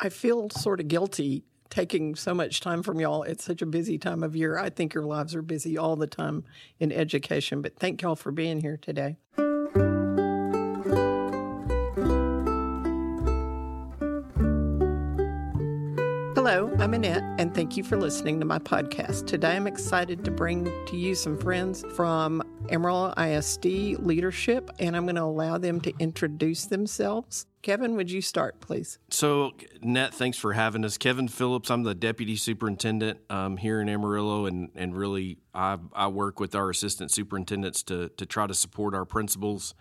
I feel sort of guilty taking so much time from y'all at such a busy time of year. I think your lives are busy all the time in education, but thank y'all for being here today. Hello, I'm Annette, and thank you for listening to my podcast. Today I'm excited to bring to you some friends from Amarillo ISD leadership, and I'm going to allow them to introduce themselves. Kevin, would you start, please? So, Net, thanks for having us. Kevin Phillips, I'm the deputy superintendent um, here in Amarillo, and, and really I, I work with our assistant superintendents to, to try to support our principals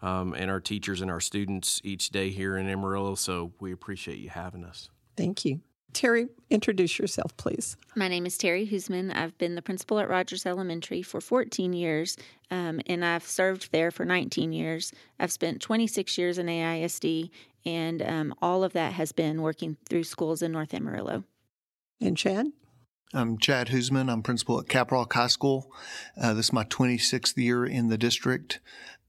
um, and our teachers and our students each day here in Amarillo. So, we appreciate you having us. Thank you. Terry, introduce yourself, please. My name is Terry Husman. I've been the principal at Rogers Elementary for 14 years, um, and I've served there for 19 years. I've spent 26 years in AISD, and um, all of that has been working through schools in North Amarillo. And Chad? I'm Chad Husman. I'm principal at Caprock High School. Uh, this is my 26th year in the district,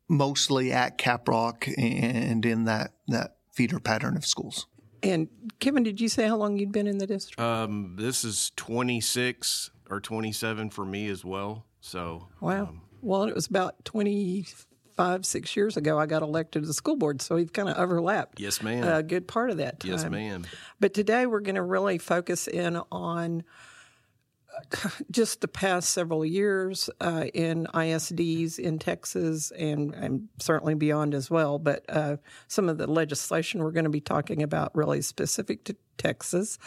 mostly at Caprock and in that, that feeder pattern of schools. And Kevin, did you say how long you'd been in the district? Um, this is 26 or 27 for me as well. So, wow. Um, well, it was about 25, six years ago I got elected to the school board, so we've kind of overlapped. Yes, ma'am. A good part of that time. Yes, ma'am. But today we're going to really focus in on just the past several years uh, in ISDs in Texas and, and, certainly beyond as well. But uh, some of the legislation we're going to be talking about really specific to Texas.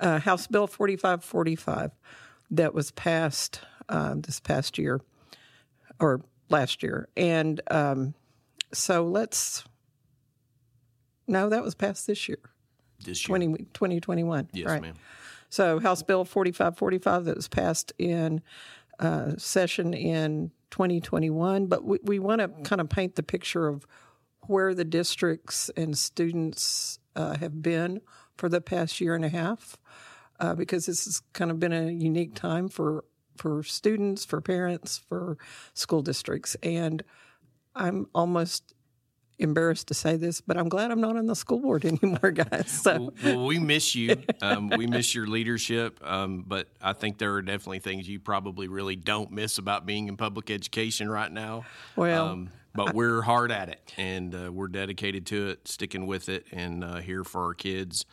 Uh, House Bill 4545 that was passed um, this past year or last year. And um, so let's. No, that was passed this year. This year. 20, 2021. Yes, right. ma'am. So House Bill 4545 that was passed in uh, session in 2021, but we, we want to kind of paint the picture of where the districts and students uh, have been for the past year and a half, uh, because this has kind of been a unique time for for students, for parents, for school districts, and I'm almost embarrassed to say this, but I'm glad I'm not on the school board anymore, guys. So. Well, we miss you. Um, we miss your leadership. Um, but I think there are definitely things you probably really don't miss about being in public education right now. Well, um, but I, we're hard at it and uh, we're dedicated to it, sticking with it, and uh, here for our kids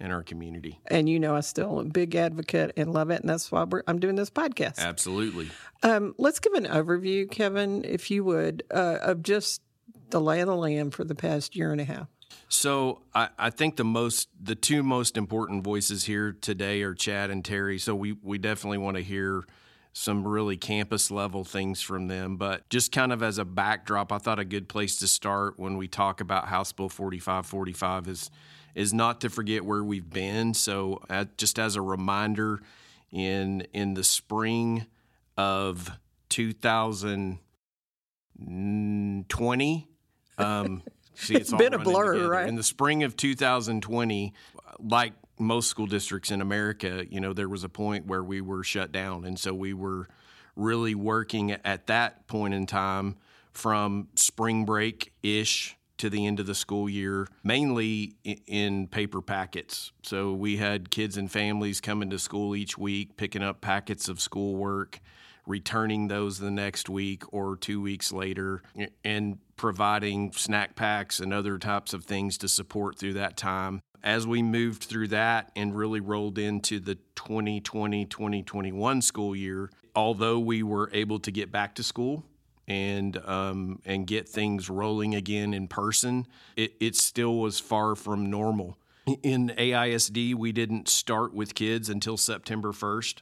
and our community. And you know, I still am a big advocate and love it, and that's why I'm doing this podcast. Absolutely. Um, let's give an overview, Kevin, if you would, uh, of just the lay of the land for the past year and a half? So I, I, think the most the two most important voices here today are Chad and Terry. So we we definitely want to hear some really campus level things from them. But just kind of as a backdrop, I thought a good place to start when we talk about House Bill 4545 is is not to forget where we've been. So uh, just as a reminder, in in the spring of 2020 um, see, it's, it's been a blur, together. right? In the spring of 2020, like most school districts in America, you know, there was a point where we were shut down, and so we were really working at that point in time from spring break ish to the end of the school year, mainly in paper packets. So we had kids and families coming to school each week, picking up packets of schoolwork returning those the next week or two weeks later, and providing snack packs and other types of things to support through that time. As we moved through that and really rolled into the 2020 2021 school year, although we were able to get back to school, and um, and get things rolling again in person, it, it still was far from normal. In AISD, we didn't start with kids until September 1st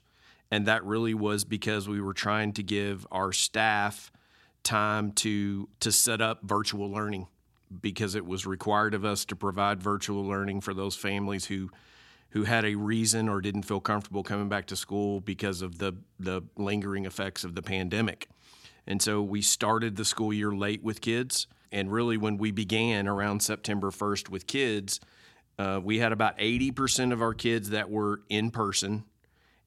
and that really was because we were trying to give our staff time to to set up virtual learning because it was required of us to provide virtual learning for those families who who had a reason or didn't feel comfortable coming back to school because of the the lingering effects of the pandemic. And so we started the school year late with kids. And really, when we began around September 1st with kids, uh, we had about 80% of our kids that were in person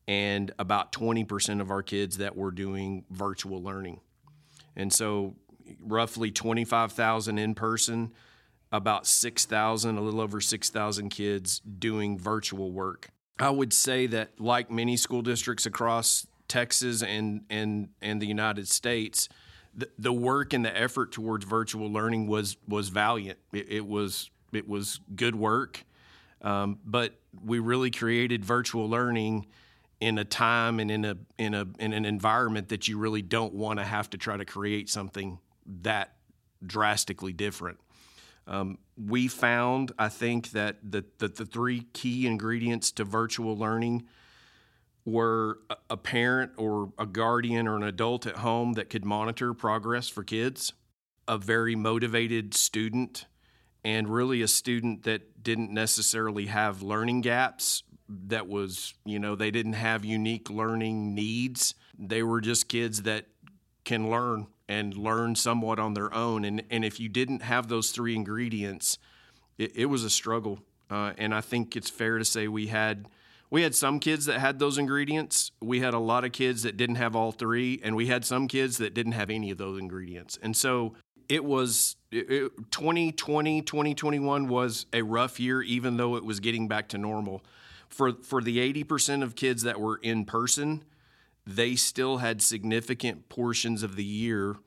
and about 20% of our kids that were doing virtual learning. And so, roughly 25,000 in person, about 6,000, a little over 6,000 kids doing virtual work. I would say that, like many school districts across Texas and and and the United States, the, the work and the effort towards virtual learning was was valiant. It, it was it was good work, um, but we really created virtual learning in a time and in a in a in an environment that you really don't want to have to try to create something that drastically different. Um, we found, I think, that the, that the three key ingredients to virtual learning were a parent or a guardian or an adult at home that could monitor progress for kids, a very motivated student, and really a student that didn't necessarily have learning gaps. That was, you know, they didn't have unique learning needs. They were just kids that can learn and learn somewhat on their own. And, and if you didn't have those three ingredients, it, it was a struggle. Uh, and I think it's fair to say we had we had some kids that had those ingredients. We had a lot of kids that didn't have all three, and we had some kids that didn't have any of those ingredients. And so it was it, 2020, 2021 was a rough year, even though it was getting back to normal. For for the 80% of kids that were in person, they still had significant portions of the year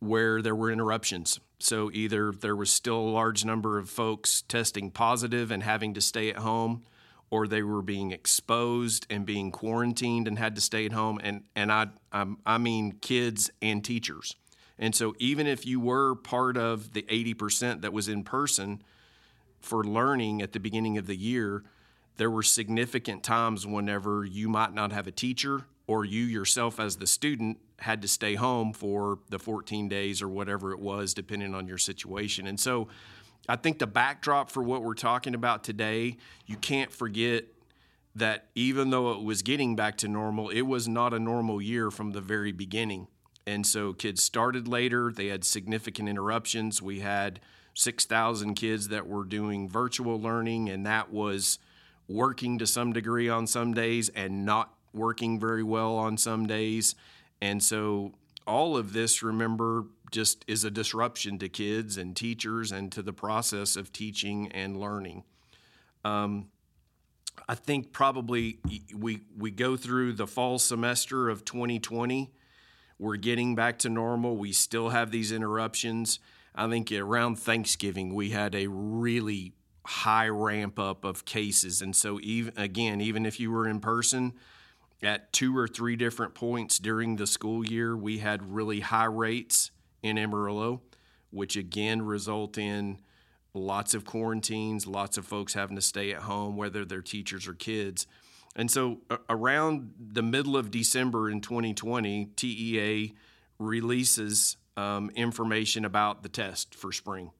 where there were interruptions. So either there was still a large number of folks testing positive and having to stay at home, or they were being exposed and being quarantined and had to stay at home. And and I I'm, I mean kids and teachers. And so even if you were part of the 80% that was in person for learning at the beginning of the year, there were significant times whenever you might not have a teacher or you yourself as the student had to stay home for the 14 days or whatever it was, depending on your situation. And so I think the backdrop for what we're talking about today, you can't forget that even though it was getting back to normal, it was not a normal year from the very beginning. And so kids started later, they had significant interruptions. We had 6,000 kids that were doing virtual learning, and that was working to some degree on some days and not working very well on some days. And so all of this, remember, just is a disruption to kids and teachers and to the process of teaching and learning. Um, I think probably we we go through the fall semester of 2020. We're getting back to normal. We still have these interruptions. I think around Thanksgiving we had a really high ramp up of cases, and so even again, even if you were in person, at two or three different points during the school year, we had really high rates in Amarillo, which again result in lots of quarantines, lots of folks having to stay at home, whether they're teachers or kids. And so, around the middle of December in 2020, TEA releases um, information about the test for spring.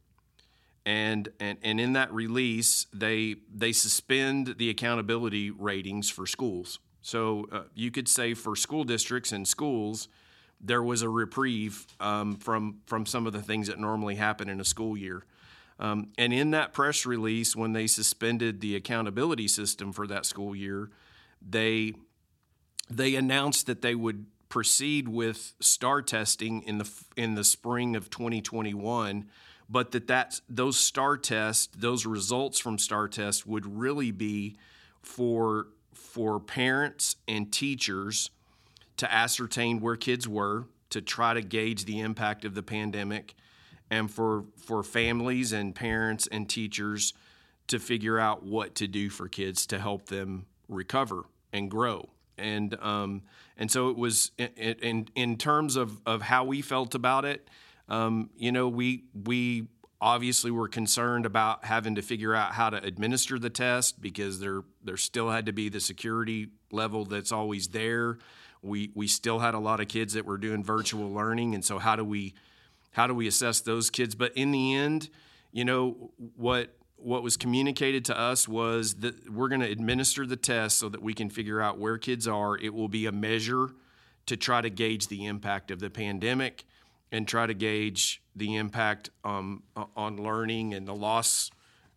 And, and, and in that release, they, they suspend the accountability ratings for schools. So uh, you could say for school districts and schools, there was a reprieve um, from from some of the things that normally happen in a school year. Um, and in that press release, when they suspended the accountability system for that school year, they they announced that they would proceed with STAAR testing in the in the spring of 2021, but that that those STAAR tests, those results from STAAR tests, would really be for for parents and teachers to ascertain where kids were, to try to gauge the impact of the pandemic, and for, for families and parents and teachers to figure out what to do for kids to help them recover and grow. And um, and so it was in, in, in terms of, of how we felt about it. Um, you know, we we obviously were concerned about having to figure out how to administer the test because there there still had to be the security level that's always there. We we still had a lot of kids that were doing virtual learning, and so how do we how do we assess those kids? But in the end, you know what what was communicated to us was that we're going to administer the test so that we can figure out where kids are. It will be a measure to try to gauge the impact of the pandemic and try to gauge the impact um, on learning and the loss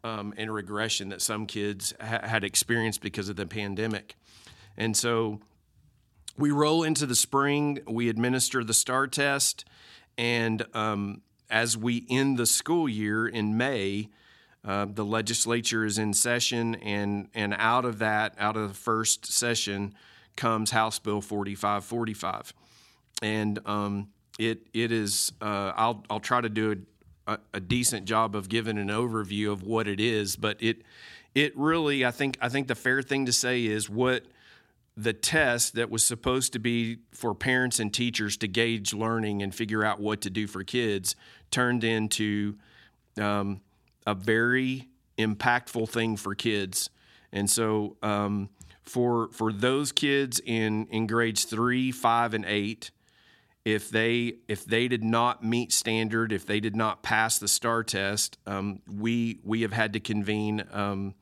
um, and regression that some kids ha- had experienced because of the pandemic. And so we roll into the spring, we administer the STAAR test, and um, as we end the school year in May, uh, the legislature is in session, and and out of that, out of the first session, comes House Bill 4545, and um, it it is. Uh, I'll I'll try to do a, a, decent job of giving an overview of what it is, but it it really I think I think the fair thing to say is what the test that was supposed to be for parents and teachers to gauge learning and figure out what to do for kids turned into um, a very impactful thing for kids. And so um, for for those kids in in grades three, five, and eight, if they if they did not meet standard, if they did not pass the STAAR test, um, we we have had to convene um,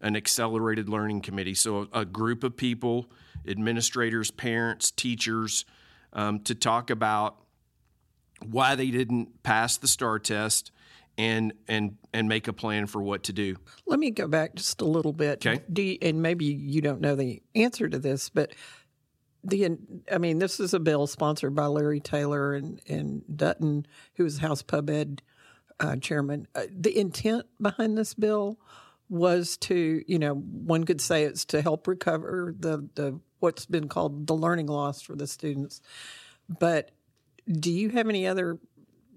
an accelerated learning committee. So a, a group of people administrators, parents, teachers um, to talk about why they didn't pass the STAAR test and and and make a plan for what to do. Let me go back just a little bit. Okay. You, and maybe you don't know the answer to this, but the I mean, this is a bill sponsored by Larry Taylor and and Dutton, who is House Pub Ed uh, chairman. Uh, the intent behind this bill was to, you know, one could say it's to help recover the the what's been called the learning loss for the students. But do you have any other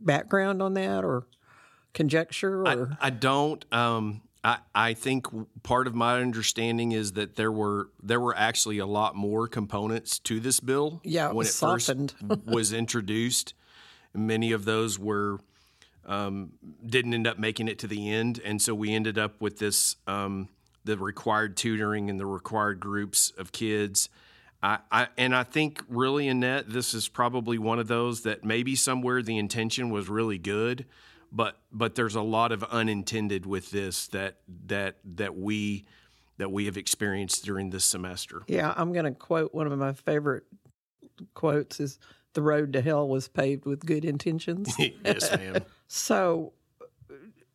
background on that or conjecture? Or I, I don't. Um, I, I think part of my understanding is that there were there were actually a lot more components to this bill. Yeah, it when it softened. first was introduced. Many of those were um, didn't end up making it to the end, and so we ended up with this um, the required tutoring and the required groups of kids. I, I, and I think really, Annette, this is probably one of those that maybe somewhere the intention was really good, but but there's a lot of unintended with this that that that we that we have experienced during this semester. Yeah, I'm going to quote one of my favorite quotes is the road to hell was paved with good intentions. yes, ma'am. so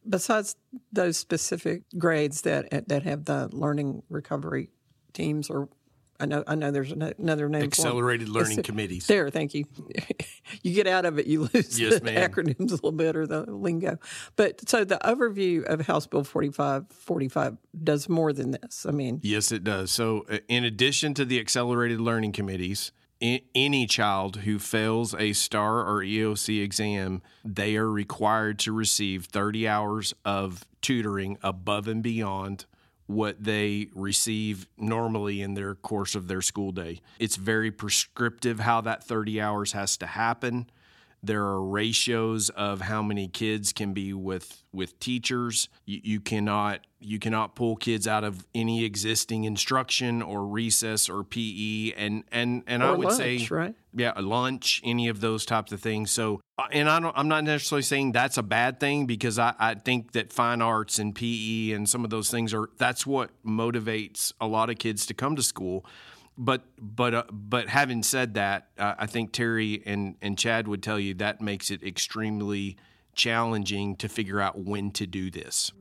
besides those specific grades that that have the learning recovery teams or I know I know there's another name accelerated learning committees. There, thank you. you get out of it, you lose yes, the ma'am. acronyms a little bit or the lingo. But so the overview of House Bill 4545 does more than this. I mean, yes, it does. So uh, in addition to the accelerated learning committees, any child who fails a STAAR or EOC exam, they are required to receive 30 hours of tutoring above and beyond what they receive normally in their course of their school day. It's very prescriptive how that 30 hours has to happen. There are ratios of how many kids can be with with teachers. You, you, cannot you cannot pull kids out of any existing instruction or recess or PE and and and or I would lunch, say right? yeah lunch any of those types of things. So uh, and I don't I'm not necessarily saying that's a bad thing because I, I think that fine arts and PE and some of those things are that's what motivates a lot of kids to come to school but but uh, but having said that, uh, I think Terry and and Chad would tell you that makes it extremely challenging to figure out when to do this.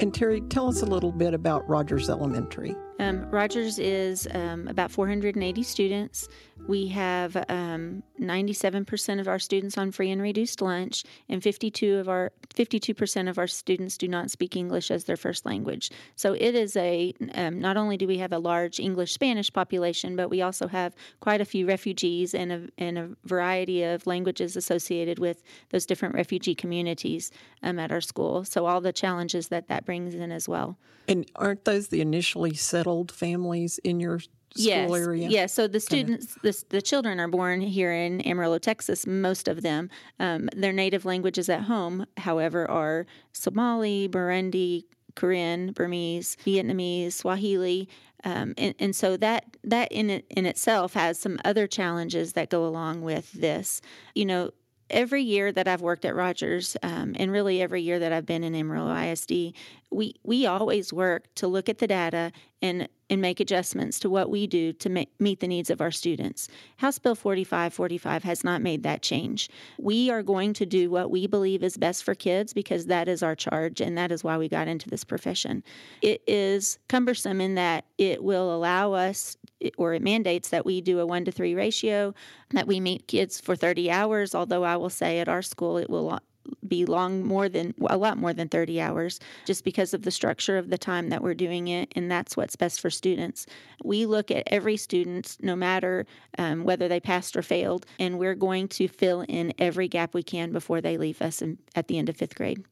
And Terry, tell us a little bit about Rogers Elementary. Um, Rogers is um, about 480 students. We have um, 97% of our students on free and reduced lunch, and 52 of our 52% of our students do not speak English as their first language. So it is a um, not only do we have a large English Spanish population, but we also have quite a few refugees and a, and a variety of languages associated with those different refugee communities um, at our school. So all the challenges that that brings in as well. And aren't those the initially settled families in your school yes, area? Yes. So the students, the, the children are born here in Amarillo, Texas. Most of them, um, their native languages at home, however, are Somali, Burundi, Korean, Burmese, Vietnamese, Swahili. Um, and, and, so that that in in itself has some other challenges that go along with this. You know, every year that I've worked at Rogers, um, and really every year that I've been in Amarillo ISD, we we always work to look at the data and and make adjustments to what we do to meet the needs of our students. House Bill 4545 has not made that change. We are going to do what we believe is best for kids because that is our charge and that is why we got into this profession. It is cumbersome in that it will allow us or it mandates that we do a 1 to 3 ratio, that we meet kids for 30 hours, although I will say at our school it will be long more than a lot more than 30 hours just because of the structure of the time that we're doing it and that's what's best for students. We look at every student no matter um, whether they passed or failed and we're going to fill in every gap we can before they leave us in, at the end of fifth grade.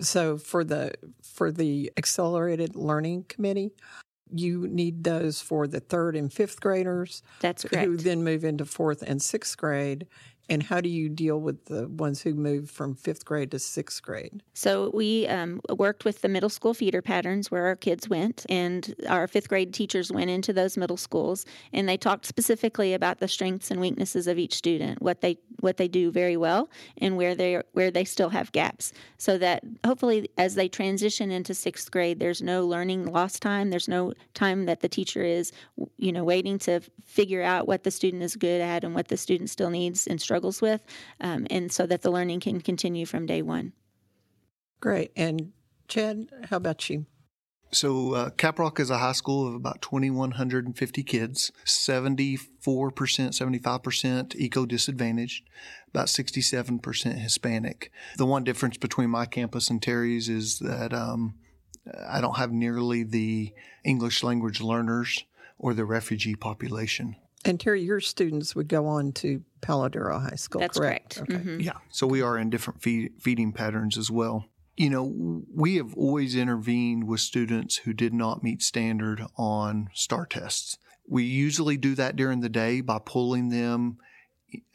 So for the for the accelerated learning committee you need those for the third and fifth graders. That's correct. Who then move into fourth and sixth grade. And how do you deal with the ones who move from fifth grade to sixth grade? So we um, worked with the middle school feeder patterns where our kids went, and our fifth grade teachers went into those middle schools, and they talked specifically about the strengths and weaknesses of each student, what they what they do very well, and where they where they still have gaps, so that hopefully as they transition into sixth grade, there's no learning lost time. There's no time that the teacher is, you know, waiting to figure out what the student is good at and what the student still needs and struggles struggles with, um, and so that the learning can continue from day one. Great. And Chad, how about you? So, uh, Caprock is a high school of about 2,150 kids, 74%, 75% eco disadvantaged, about 67% Hispanic. The one difference between my campus and Terry's is that um, I don't have nearly the English language learners or the refugee population. And Terry, your students would go on to Palo Duro High School, That's correct? correct. Okay. Mm-hmm. Yeah. So we are in different feed, feeding patterns as well. You know, we have always intervened with students who did not meet standard on STAAR tests. We usually do that during the day by pulling them.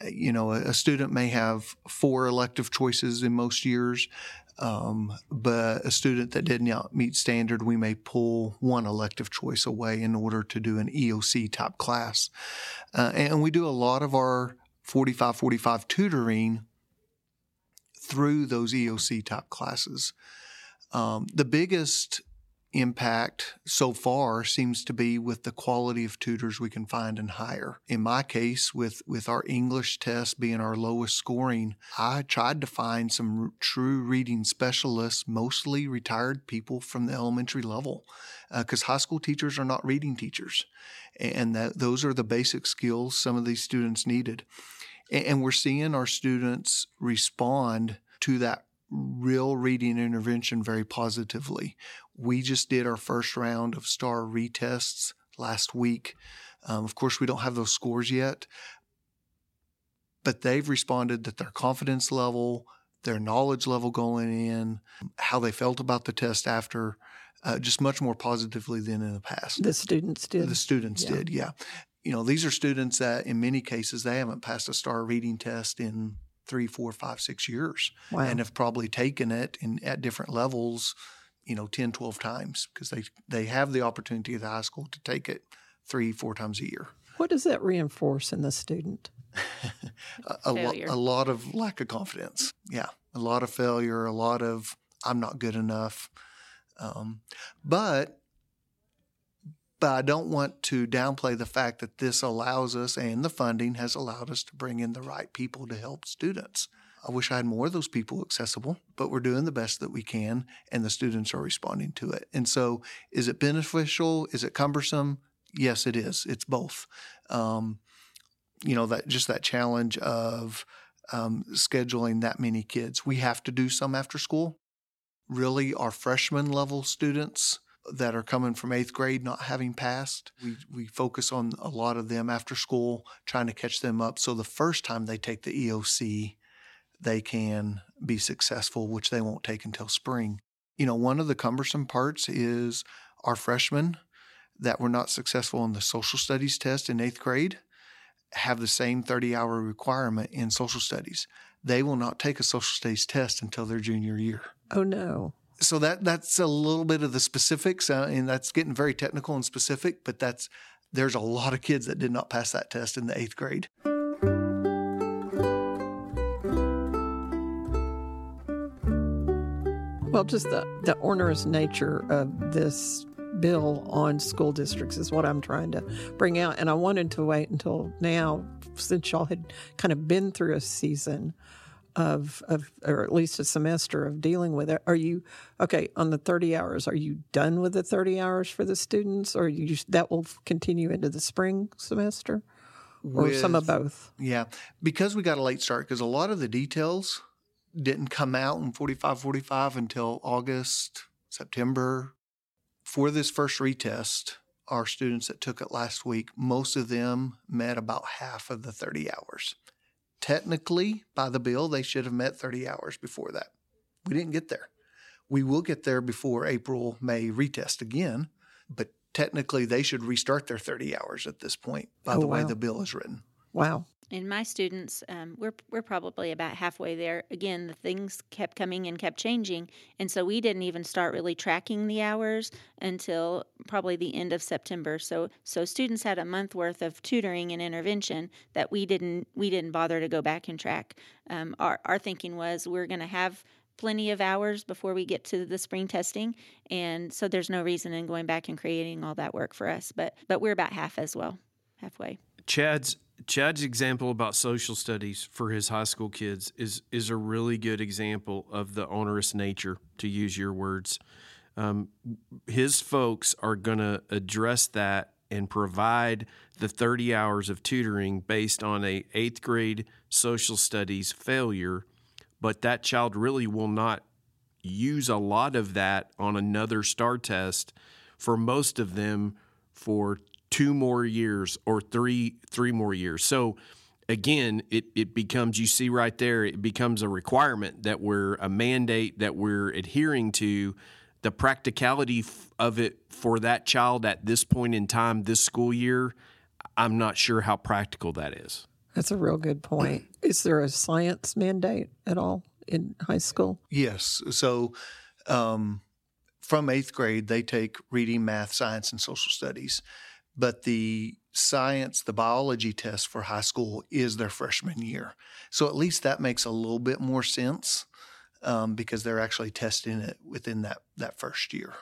You know, a student may have four elective choices in most years. Um, but a student that did not meet standard, we may pull one elective choice away in order to do an EOC type class. Uh, and we do a lot of our 45 45 tutoring through those EOC type classes. Um, the biggest impact so far seems to be with the quality of tutors we can find and hire. In my case, with, with our English test being our lowest scoring, I tried to find some true reading specialists, mostly retired people from the elementary level, because uh, high school teachers are not reading teachers. And that, those are the basic skills some of these students needed. And, we're seeing our students respond to that real reading intervention very positively. We just did our first round of STAAR retests last week. Um, of course, we don't have those scores yet, but they've responded that their confidence level, their knowledge level going in, how they felt about the test after, uh, just much more positively than in the past. The students did. The students yeah. did, yeah. You know, these are students that in many cases they haven't passed a STAAR reading test in three, four, five, six years wow. and have probably taken it in, at different levels, you know, 10, 12 times because they, they have the opportunity at the high school to take it three, four times a year. What does that reinforce in the student? a, a, lo- a lot of lack of confidence. Yeah. A lot of failure, a lot of I'm not good enough. Um, but but I don't want to downplay the fact that this allows us and the funding has allowed us to bring in the right people to help students. I wish I had more of those people accessible, but we're doing the best that we can and the students are responding to it. And so, is it beneficial? Is it cumbersome? Yes, it is. It's both. Um, you know, that just that challenge of um, scheduling that many kids. We have to do some after school. Really, our freshman level students that are coming from eighth grade not having passed. We, we focus on a lot of them after school, trying to catch them up. So the first time they take the EOC, they can be successful, which they won't take until spring. You know, one of the cumbersome parts is our freshmen that were not successful in the social studies test in eighth grade have the same 30 hour requirement in social studies. They will not take a social studies test until their junior year. Oh, no so that that's a little bit of the specifics, uh, and that's getting very technical and specific. But that's there's a lot of kids that did not pass that test in the eighth grade. Well, just the, the onerous nature of this bill on school districts is what I'm trying to bring out. And I wanted to wait until now, since y'all had kind of been through a season of, of or at least a semester of dealing with it. Are you okay on the 30 hours? Are you done with the 30 hours for the students, or you just, that will continue into the spring semester, or With- some of both? Yeah, because we got a late start, because a lot of the details didn't come out in 45 45 until August, September. For this first retest, our students that took it last week, most of them met about half of the 30 hours. Technically, by the bill, they should have met 30 hours before that. We didn't get there. We will get there before April, May retest again, but technically they should restart their 30 hours at this point by Oh, the way wow. the bill is written. Wow. And my students, um, we're we're probably about halfway there. Again, the things kept coming and kept changing, and so we didn't even start really tracking the hours until probably the end of September. So so students had a month worth of tutoring and intervention that we didn't we didn't bother to go back and track. Um, our our thinking was we're going to have plenty of hours before we get to the spring testing, and so there's no reason in going back and creating all that work for us. But but we're about half as well, halfway. Chad's Chad's example about social studies for his high school kids is is a really good example of the onerous nature, to use your words. Um, his folks are going to address that and provide the 30 hours of tutoring based on a eighth grade social studies failure, but that child really will not use a lot of that on another STAAR test for most of them for two more years or three three more years. So again, it, it becomes you see right there, it becomes a requirement that we're a mandate that we're adhering to. The practicality of it for that child at this point in time, this school year, I'm not sure how practical that is. That's a real good point. Is there a science mandate at all in high school? Yes. So um, from eighth grade, they take reading, math, science, and social studies. But the science, the biology test for high school is their freshman year. So at least that makes a little bit more sense um, because they're actually testing it within that, that first year.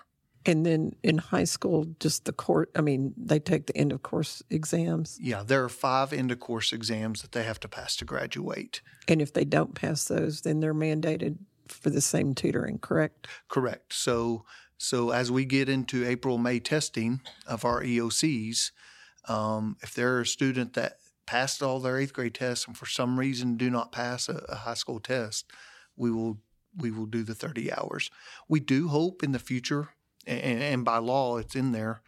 And then in high school, just the court, I mean, they take the end of course exams. Yeah, there are five end of course exams that they have to pass to graduate. And if they don't pass those, then they're mandated for the same tutoring, correct? Correct. So, so as we get into April May testing of our EOCs, um, if they're a student that passed all their eighth grade tests and for some reason do not pass a, a high school test, we will we will do the thirty hours. We do hope in the future, and, and by law it's in there,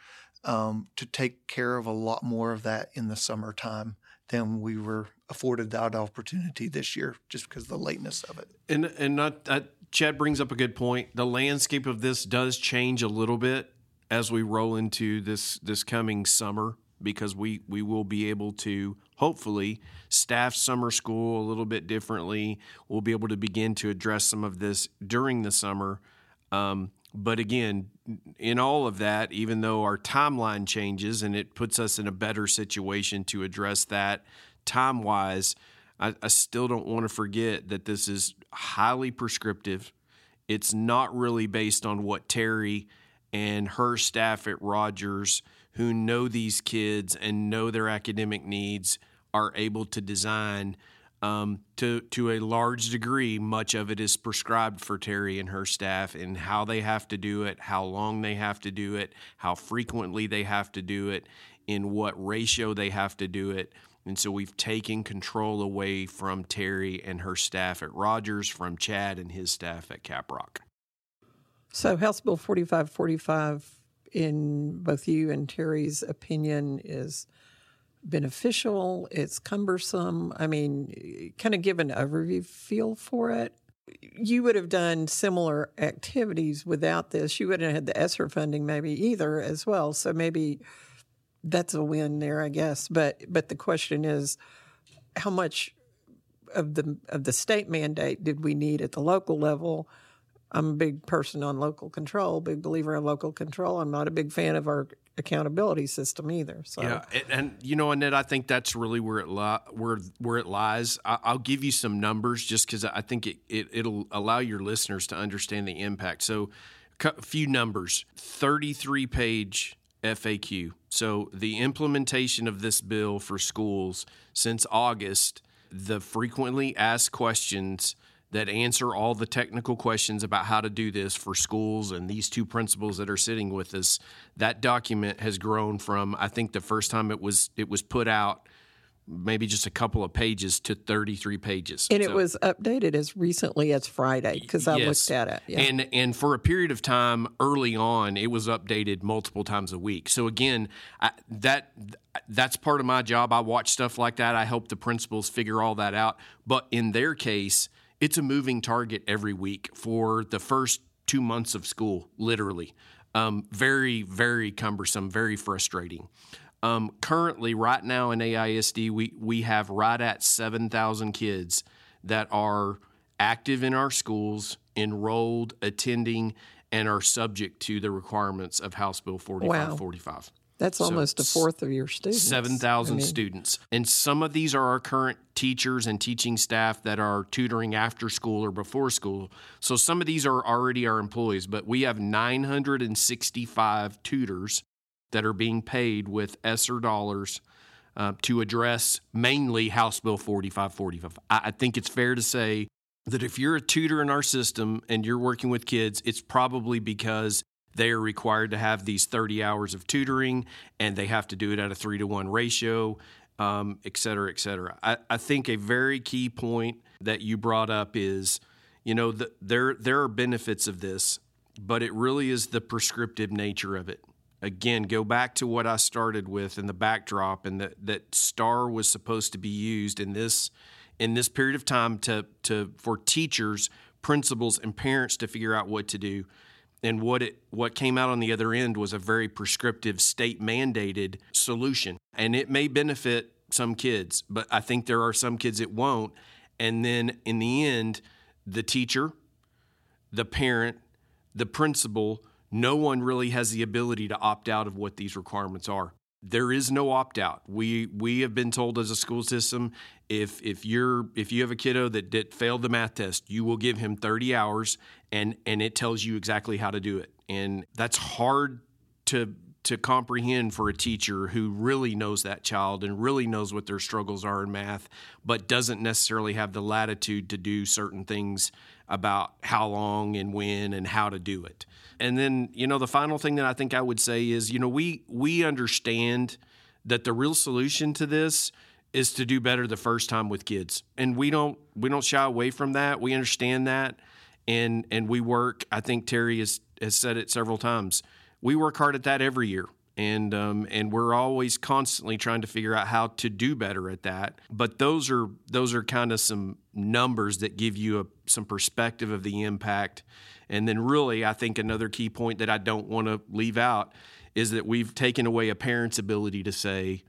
um, to take care of a lot more of that in the summertime than we were afforded that opportunity this year, just because of the lateness of it. And and not uh, Chad brings up a good point. The landscape of this does change a little bit as we roll into this this coming summer because we we will be able to hopefully staff summer school a little bit differently. We'll be able to begin to address some of this during the summer. Um, but again, in all of that, even though our timeline changes and it puts us in a better situation to address that time wise, I, I still don't want to forget that this is highly prescriptive. It's not really based on what Terry and her staff at Rogers, who know these kids and know their academic needs, are able to design. Um, to to a large degree, much of it is prescribed for Terry and her staff, and how they have to do it, how long they have to do it, how frequently they have to do it, in what ratio they have to do it. And so we've taken control away from Terry and her staff at Rogers, from Chad and his staff at Caprock. So House Bill 4545, in both you and Terry's opinion, is beneficial. It's cumbersome. I mean, kind of give an overview feel for it. You would have done similar activities without this. You wouldn't have had the ESSER funding maybe either as well. So maybe that's a win there, I guess. But but the question is, how much of the of the state mandate did we need at the local level? I'm a big person on local control, big believer in local control. I'm not a big fan of our accountability system either. So Yeah, and, and you know, Annette, I think that's really where it li- where where it lies. I, I'll give you some numbers just because I think it, it it'll allow your listeners to understand the impact. So, a few numbers: thirty-three page FAQ. So, the implementation of this bill for schools since August, the frequently asked questions that answer all the technical questions about how to do this for schools and these two principals that are sitting with us that document has grown from i think the first time it was it was put out maybe just a couple of pages to 33 pages and it was updated as recently as Friday because I Yes. looked at it. Yeah. And and for a period of time early on, it was updated multiple times a week. So again, I, that that's part of my job. I watch stuff like that. I help the principals figure all that out. But in their case, it's a moving target every week for the first two months of school, literally. Um, very, very cumbersome, very frustrating. Um, currently, right now in AISD, we, we have right at 7,000 kids that are active in our schools, enrolled, attending, and are subject to the requirements of House Bill 4545. That's almost a fourth of your students. 7,000 I mean, students. And some of these are our current teachers and teaching staff that are tutoring after school or before school. So some of these are already our employees, but we have 965 tutors that are being paid with ESSER dollars uh, to address mainly House Bill 4545. I, I think it's fair to say that if you're a tutor in our system and you're working with kids, it's probably because they are required to have these 30 hours of tutoring and they have to do it at a three to one ratio, um, et cetera, et cetera. I, I think a very key point that you brought up is, you know, the, there there are benefits of this, but it really is the prescriptive nature of it. Again, go back to what I started with in the backdrop, and that that STAAR was supposed to be used in this in this period of time to to for teachers, principals, and parents to figure out what to do. And what it what came out on the other end was a very prescriptive state mandated solution. And it may benefit some kids, but I think there are some kids it won't. And then in the end, the teacher, the parent, the principal, no one really has the ability to opt out of what these requirements are. There is no opt out. We we have been told as a school system if if you're if you have a kiddo that did failed the math test, you will give him 30 hours and and it tells you exactly how to do it. And that's hard to to comprehend for a teacher who really knows that child and really knows what their struggles are in math, but doesn't necessarily have the latitude to do certain things about how long and when and how to do it. And then, you know, the final thing that I think I would say is, you know, we we understand that the real solution to this is to do better the first time with kids. And we don't we don't shy away from that. We understand that and and we work, I think Terry has has said it several times we work hard at that every year. And um, and we're always constantly trying to figure out how to do better at that. But those are those are kind of some numbers that give you a, some perspective of the impact. And then really i think another key point that i don't want to leave out is that we've taken away a parent's ability to say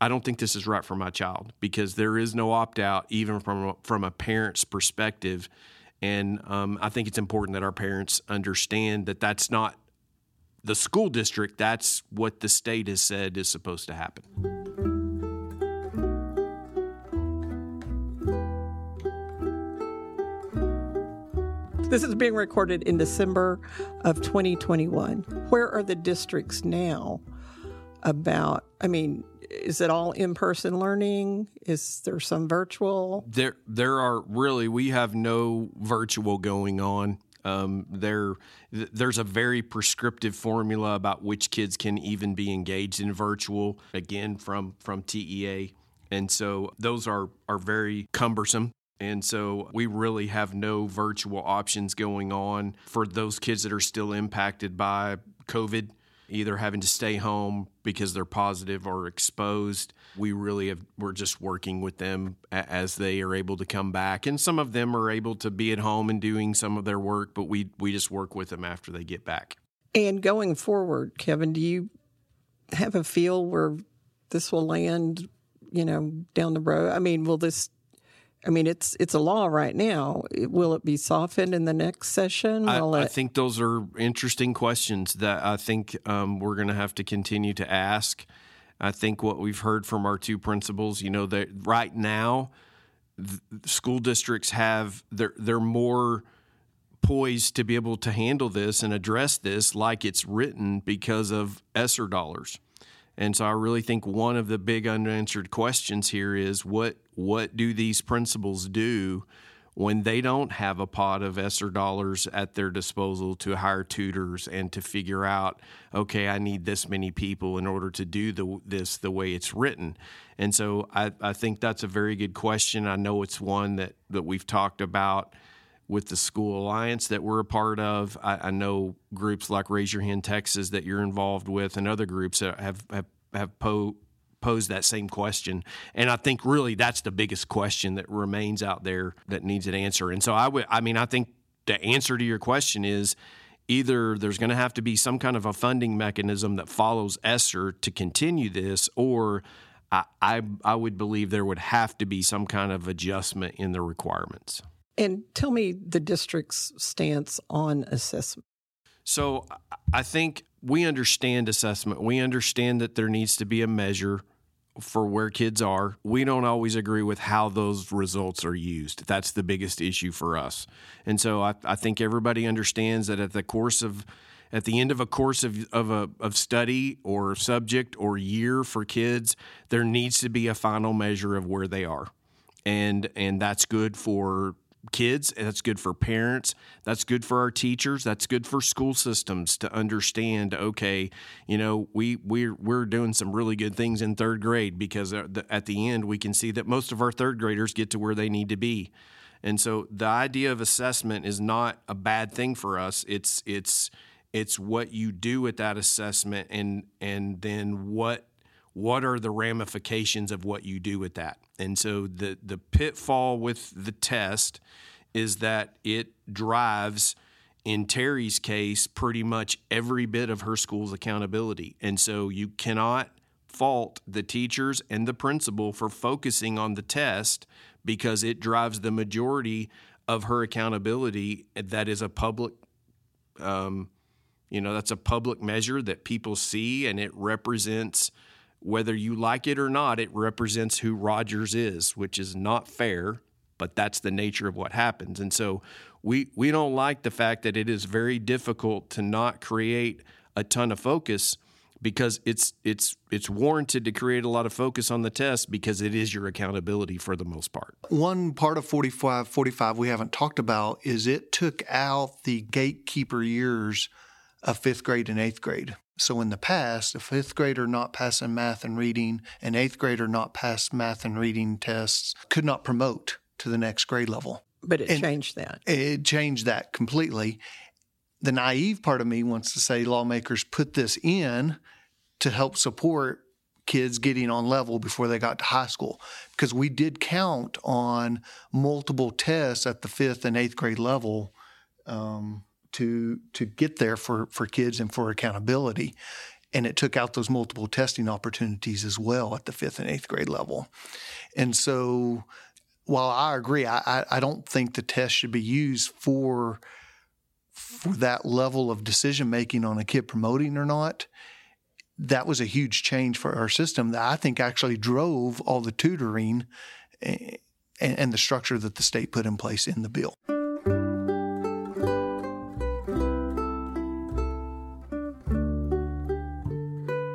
I don't think this is right for my child because there is no opt out, even from a, from a parent's perspective. And um, I think it's important that our parents understand that that's not the school district, that's what the state has said is supposed to happen. This is being recorded in December of 2021. Where are the districts now about? I mean, is it all in person learning? Is there some virtual? There, there are really we have no virtual going on. Um, there, th- there's a very prescriptive formula about which kids can even be engaged in virtual. Again, from from TEA, and so those are are very cumbersome. And so we really have no virtual options going on for those kids that are still impacted by COVID, either having to stay home because they're positive or exposed. We really have, we're just working with them as they are able to come back. And some of them are able to be at home and doing some of their work, but we, we just work with them after they get back. And going forward, Kevin, do you have a feel where this will land, you know, down the road? I mean, will this I mean, it's it's a law right now. Will it be softened in the next session? I, Will I it? think those are interesting questions that I think um, we're going to have to continue to ask. I think what we've heard from our two principals, you know, that right now, school districts have they're they're more poised to be able to handle this and address this like it's written because of ESSER dollars. And so I really think one of the big unanswered questions here is what what do these principals do when they don't have a pot of ESSER dollars at their disposal to hire tutors and to figure out, okay, I need this many people in order to do the, this the way it's written. And so I, I think that's a very good question. I know it's one that, that we've talked about with the School Alliance that we're a part of. I, I know groups like Raise Your Hand Texas that you're involved with, and other groups that have have, have po- posed that same question. And I think really that's the biggest question that remains out there that needs an answer. And so I would, I mean, I think the answer to your question is either there's going to have to be some kind of a funding mechanism that follows ESSER to continue this, or I, I, I would believe there would have to be some kind of adjustment in the requirements. And tell me the district's stance on assessment. So I think we understand assessment. We understand that there needs to be a measure for where kids are. We don't always agree with how those results are used. That's the biggest issue for us. And so I, I think everybody understands that at the course of at the end of a course of, of a of study or subject or year for kids, there needs to be a final measure of where they are. And and that's good for kids that's good for parents that's good for our teachers that's good for school systems to understand okay you know we we're, we're doing some really good things in third grade because uh, at the end we can see that most of our third graders get to where they need to be. And so the idea of assessment is not a bad thing for us. It's it's it's what you do with that assessment and and then what what are the ramifications of what you do with that and so the the pitfall with the test is that it drives in Terry's case pretty much every bit of her school's accountability. And so you cannot fault the teachers and the principal for focusing on the test because it drives the majority of her accountability that is a public um, you know that's a public measure that people see and it represents whether you like it or not, it represents who Rogers is, which is not fair, but that's the nature of what happens. And so we we don't like the fact that it is very difficult to not create a ton of focus because it's it's it's warranted to create a lot of focus on the test because it is your accountability for the most part. One part of 45 45 we haven't talked about is it took out the gatekeeper years of 5th grade and 8th grade. So in the past, a fifth grader not passing math and reading, an eighth grader not pass math and reading tests could not promote to the next grade level. But it And- changed that. It changed that completely. The naive part of me wants to say lawmakers put this in to help support kids getting on level before they got to high school because we did count on multiple tests at the fifth and eighth grade level um, to to get there for for kids and for accountability and it took out those multiple testing opportunities as well at the fifth and eighth grade level and so while I agree, I, I, don't think the test should be used for for that level of decision making on a kid promoting or not. That was a huge change for our system that I think actually drove all the tutoring eh, and, and the structure that the state put in place in the bill.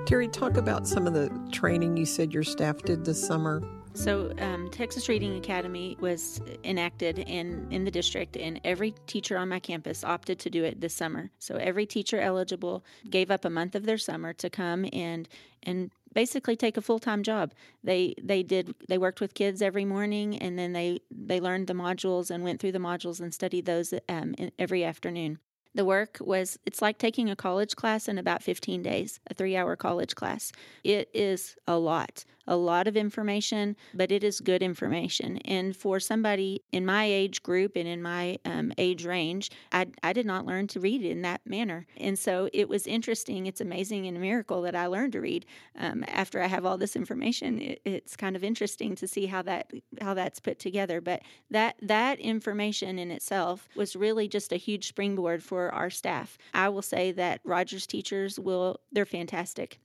Terry, talk about some of the training you said your staff did this summer. So, um, Texas Reading Academy was enacted in, in the district, and every teacher on my campus opted to do it this summer. So, every teacher eligible gave up a month of their summer to come and and basically take a full time job. They they did they worked with kids every morning, and then they they learned the modules and went through the modules and studied those um, every afternoon. The work was, it's like taking a college class in about 15 days, a three hour college class. It is a lot. A lot of information, but it is good information. And for somebody in my age group and in my um, age range, I, I did not learn to read in that manner. And so it was interesting. It's amazing and a miracle that I learned to read um, after I have all this information. It, it's kind of interesting to see how that how that's put together. But that that information in itself was really just a huge springboard for our staff. I will say that Rogers teachers will they're fantastic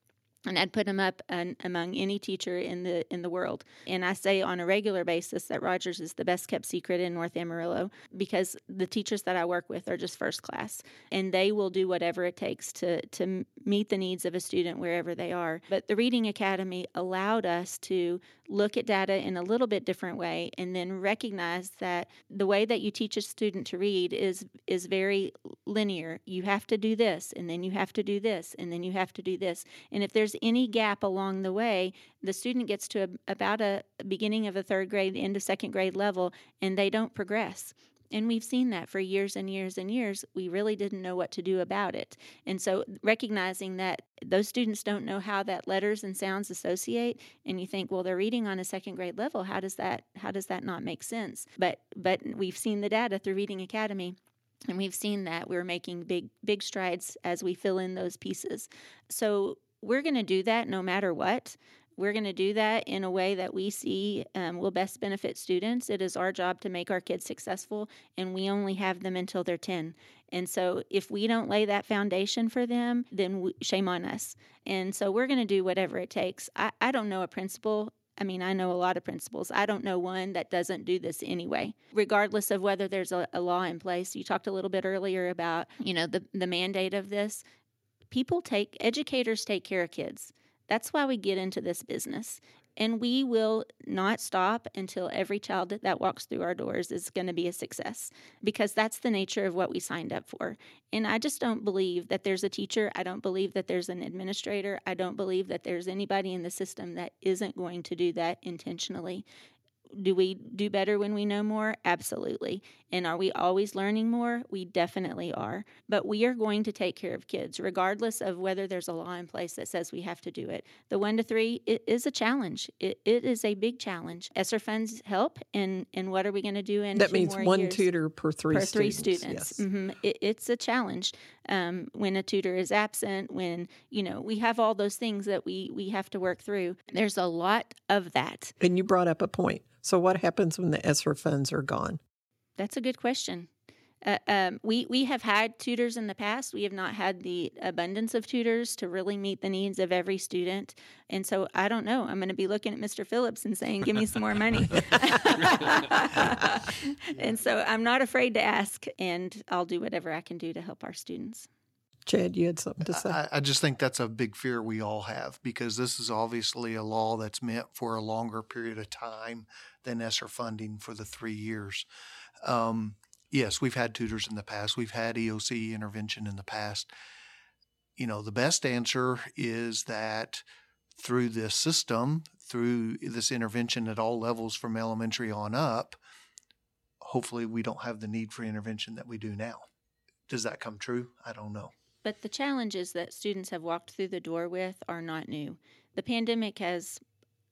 and I'd put him up an, among any teacher in the in the world. And I say on a regular basis that Rogers is the best kept secret in North Amarillo because the teachers that I work with are just first class, and they will do whatever it takes to to meet the needs of a student wherever they are. But the Reading Academy allowed us to look at data in a little bit different way and then recognize that the way that you teach a student to read is is very linear. You have to do this and then you have to do this and then you have to do this. And if there's any gap along the way, the student gets to a, about a beginning of a third grade into second grade level and they don't progress. And we've seen that for years and years and years. We really didn't know what to do about it. And so recognizing that those students don't know how that letters and sounds associate and you think, well, they're reading on a second grade level, how does that how does that not make sense? But but we've seen the data through Reading Academy and we've seen that we're making big big strides as we fill in those pieces. So we're going to do that no matter what. We're going to do that in a way that we see um, will best benefit students. It is our job to make our kids successful, and we only have them until they're 10. And so, if we don't lay that foundation for them, then we, shame on us. And so, we're going to do whatever it takes. I, I don't know a principal I mean, I know a lot of principals. I don't know one that doesn't do this anyway, regardless of whether there's a, a, law in place. You talked a little bit earlier about, you know, the, the mandate of this. People take, educators take care of kids. That's why we get into this business. And we will not stop until every child that walks through our doors is going to be a success because that's the nature of what we signed up for. And I just don't believe that there's a teacher. I don't believe that there's an administrator. I don't believe that there's anybody in the system that isn't going to do that intentionally do we do better when we know more? Absolutely. And are we always learning more? We definitely are. But we are going to take care of kids, regardless of whether there's a law in place that says we have to do it. The one to three it is a challenge. It, it is a big challenge. ESSER funds help, and and what are we going to do in that means one years? tutor per three per students. three students. Yes. Mm-hmm. It, it's a challenge um, when a tutor is absent. When you know we have all those things that we we have to work through. There's a lot of that. And you brought up a point so, what happens when the ESSER funds are gone? That's a good question. Uh, um, we we have had tutors in the past. We have not had the abundance of tutors to really meet the needs of every student, and so I don't know. I'm going to be looking at Mr. Phillips and saying, "Give me some more money." and so I'm not afraid to ask, and I'll do whatever I can do to help our students. Chad, you had something to say. I, I, just think that's a big fear we all have because this is obviously a law that's meant for a longer period of time than ESSER funding for the three years. Um, yes, we've had tutors in the past, we've had EOC intervention in the past. You know, the best answer is that through this system, through this intervention at all levels from elementary on up, hopefully we don't have the need for intervention that we do now. Does that come true? I don't know. But the challenges that students have walked through the door with are not new. The pandemic has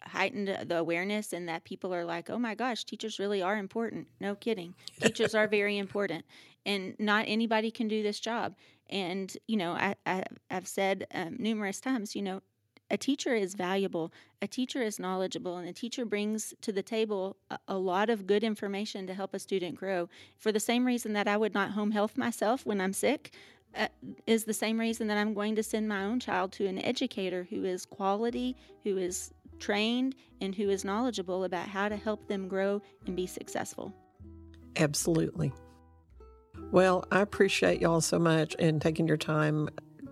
heightened the awareness and that people are like, oh my gosh, teachers really are important. No kidding. teachers are very important. And not anybody can do this job. And, you know, I, I, have said um, numerous times, you know, a teacher is valuable, a teacher is knowledgeable, and a teacher brings to the table a, a, lot of good information to help a student grow. For the same reason that I would not home health myself when I'm sick, uh, is the same reason that I'm going to send my own child to an educator who is quality, who is trained, and who is knowledgeable about how to help them grow and be successful. Absolutely. Well, I appreciate y'all so much and taking your time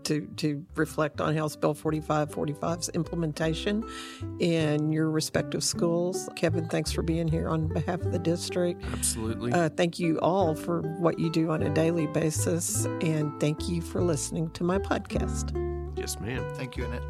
to, to reflect on House Bill 4545's implementation in your respective schools. Kevin, thanks for being here on behalf of the district. Absolutely. Uh, thank you all for what you do on a daily basis, and thank you for listening to my podcast. Yes, ma'am. Thank you, Annette.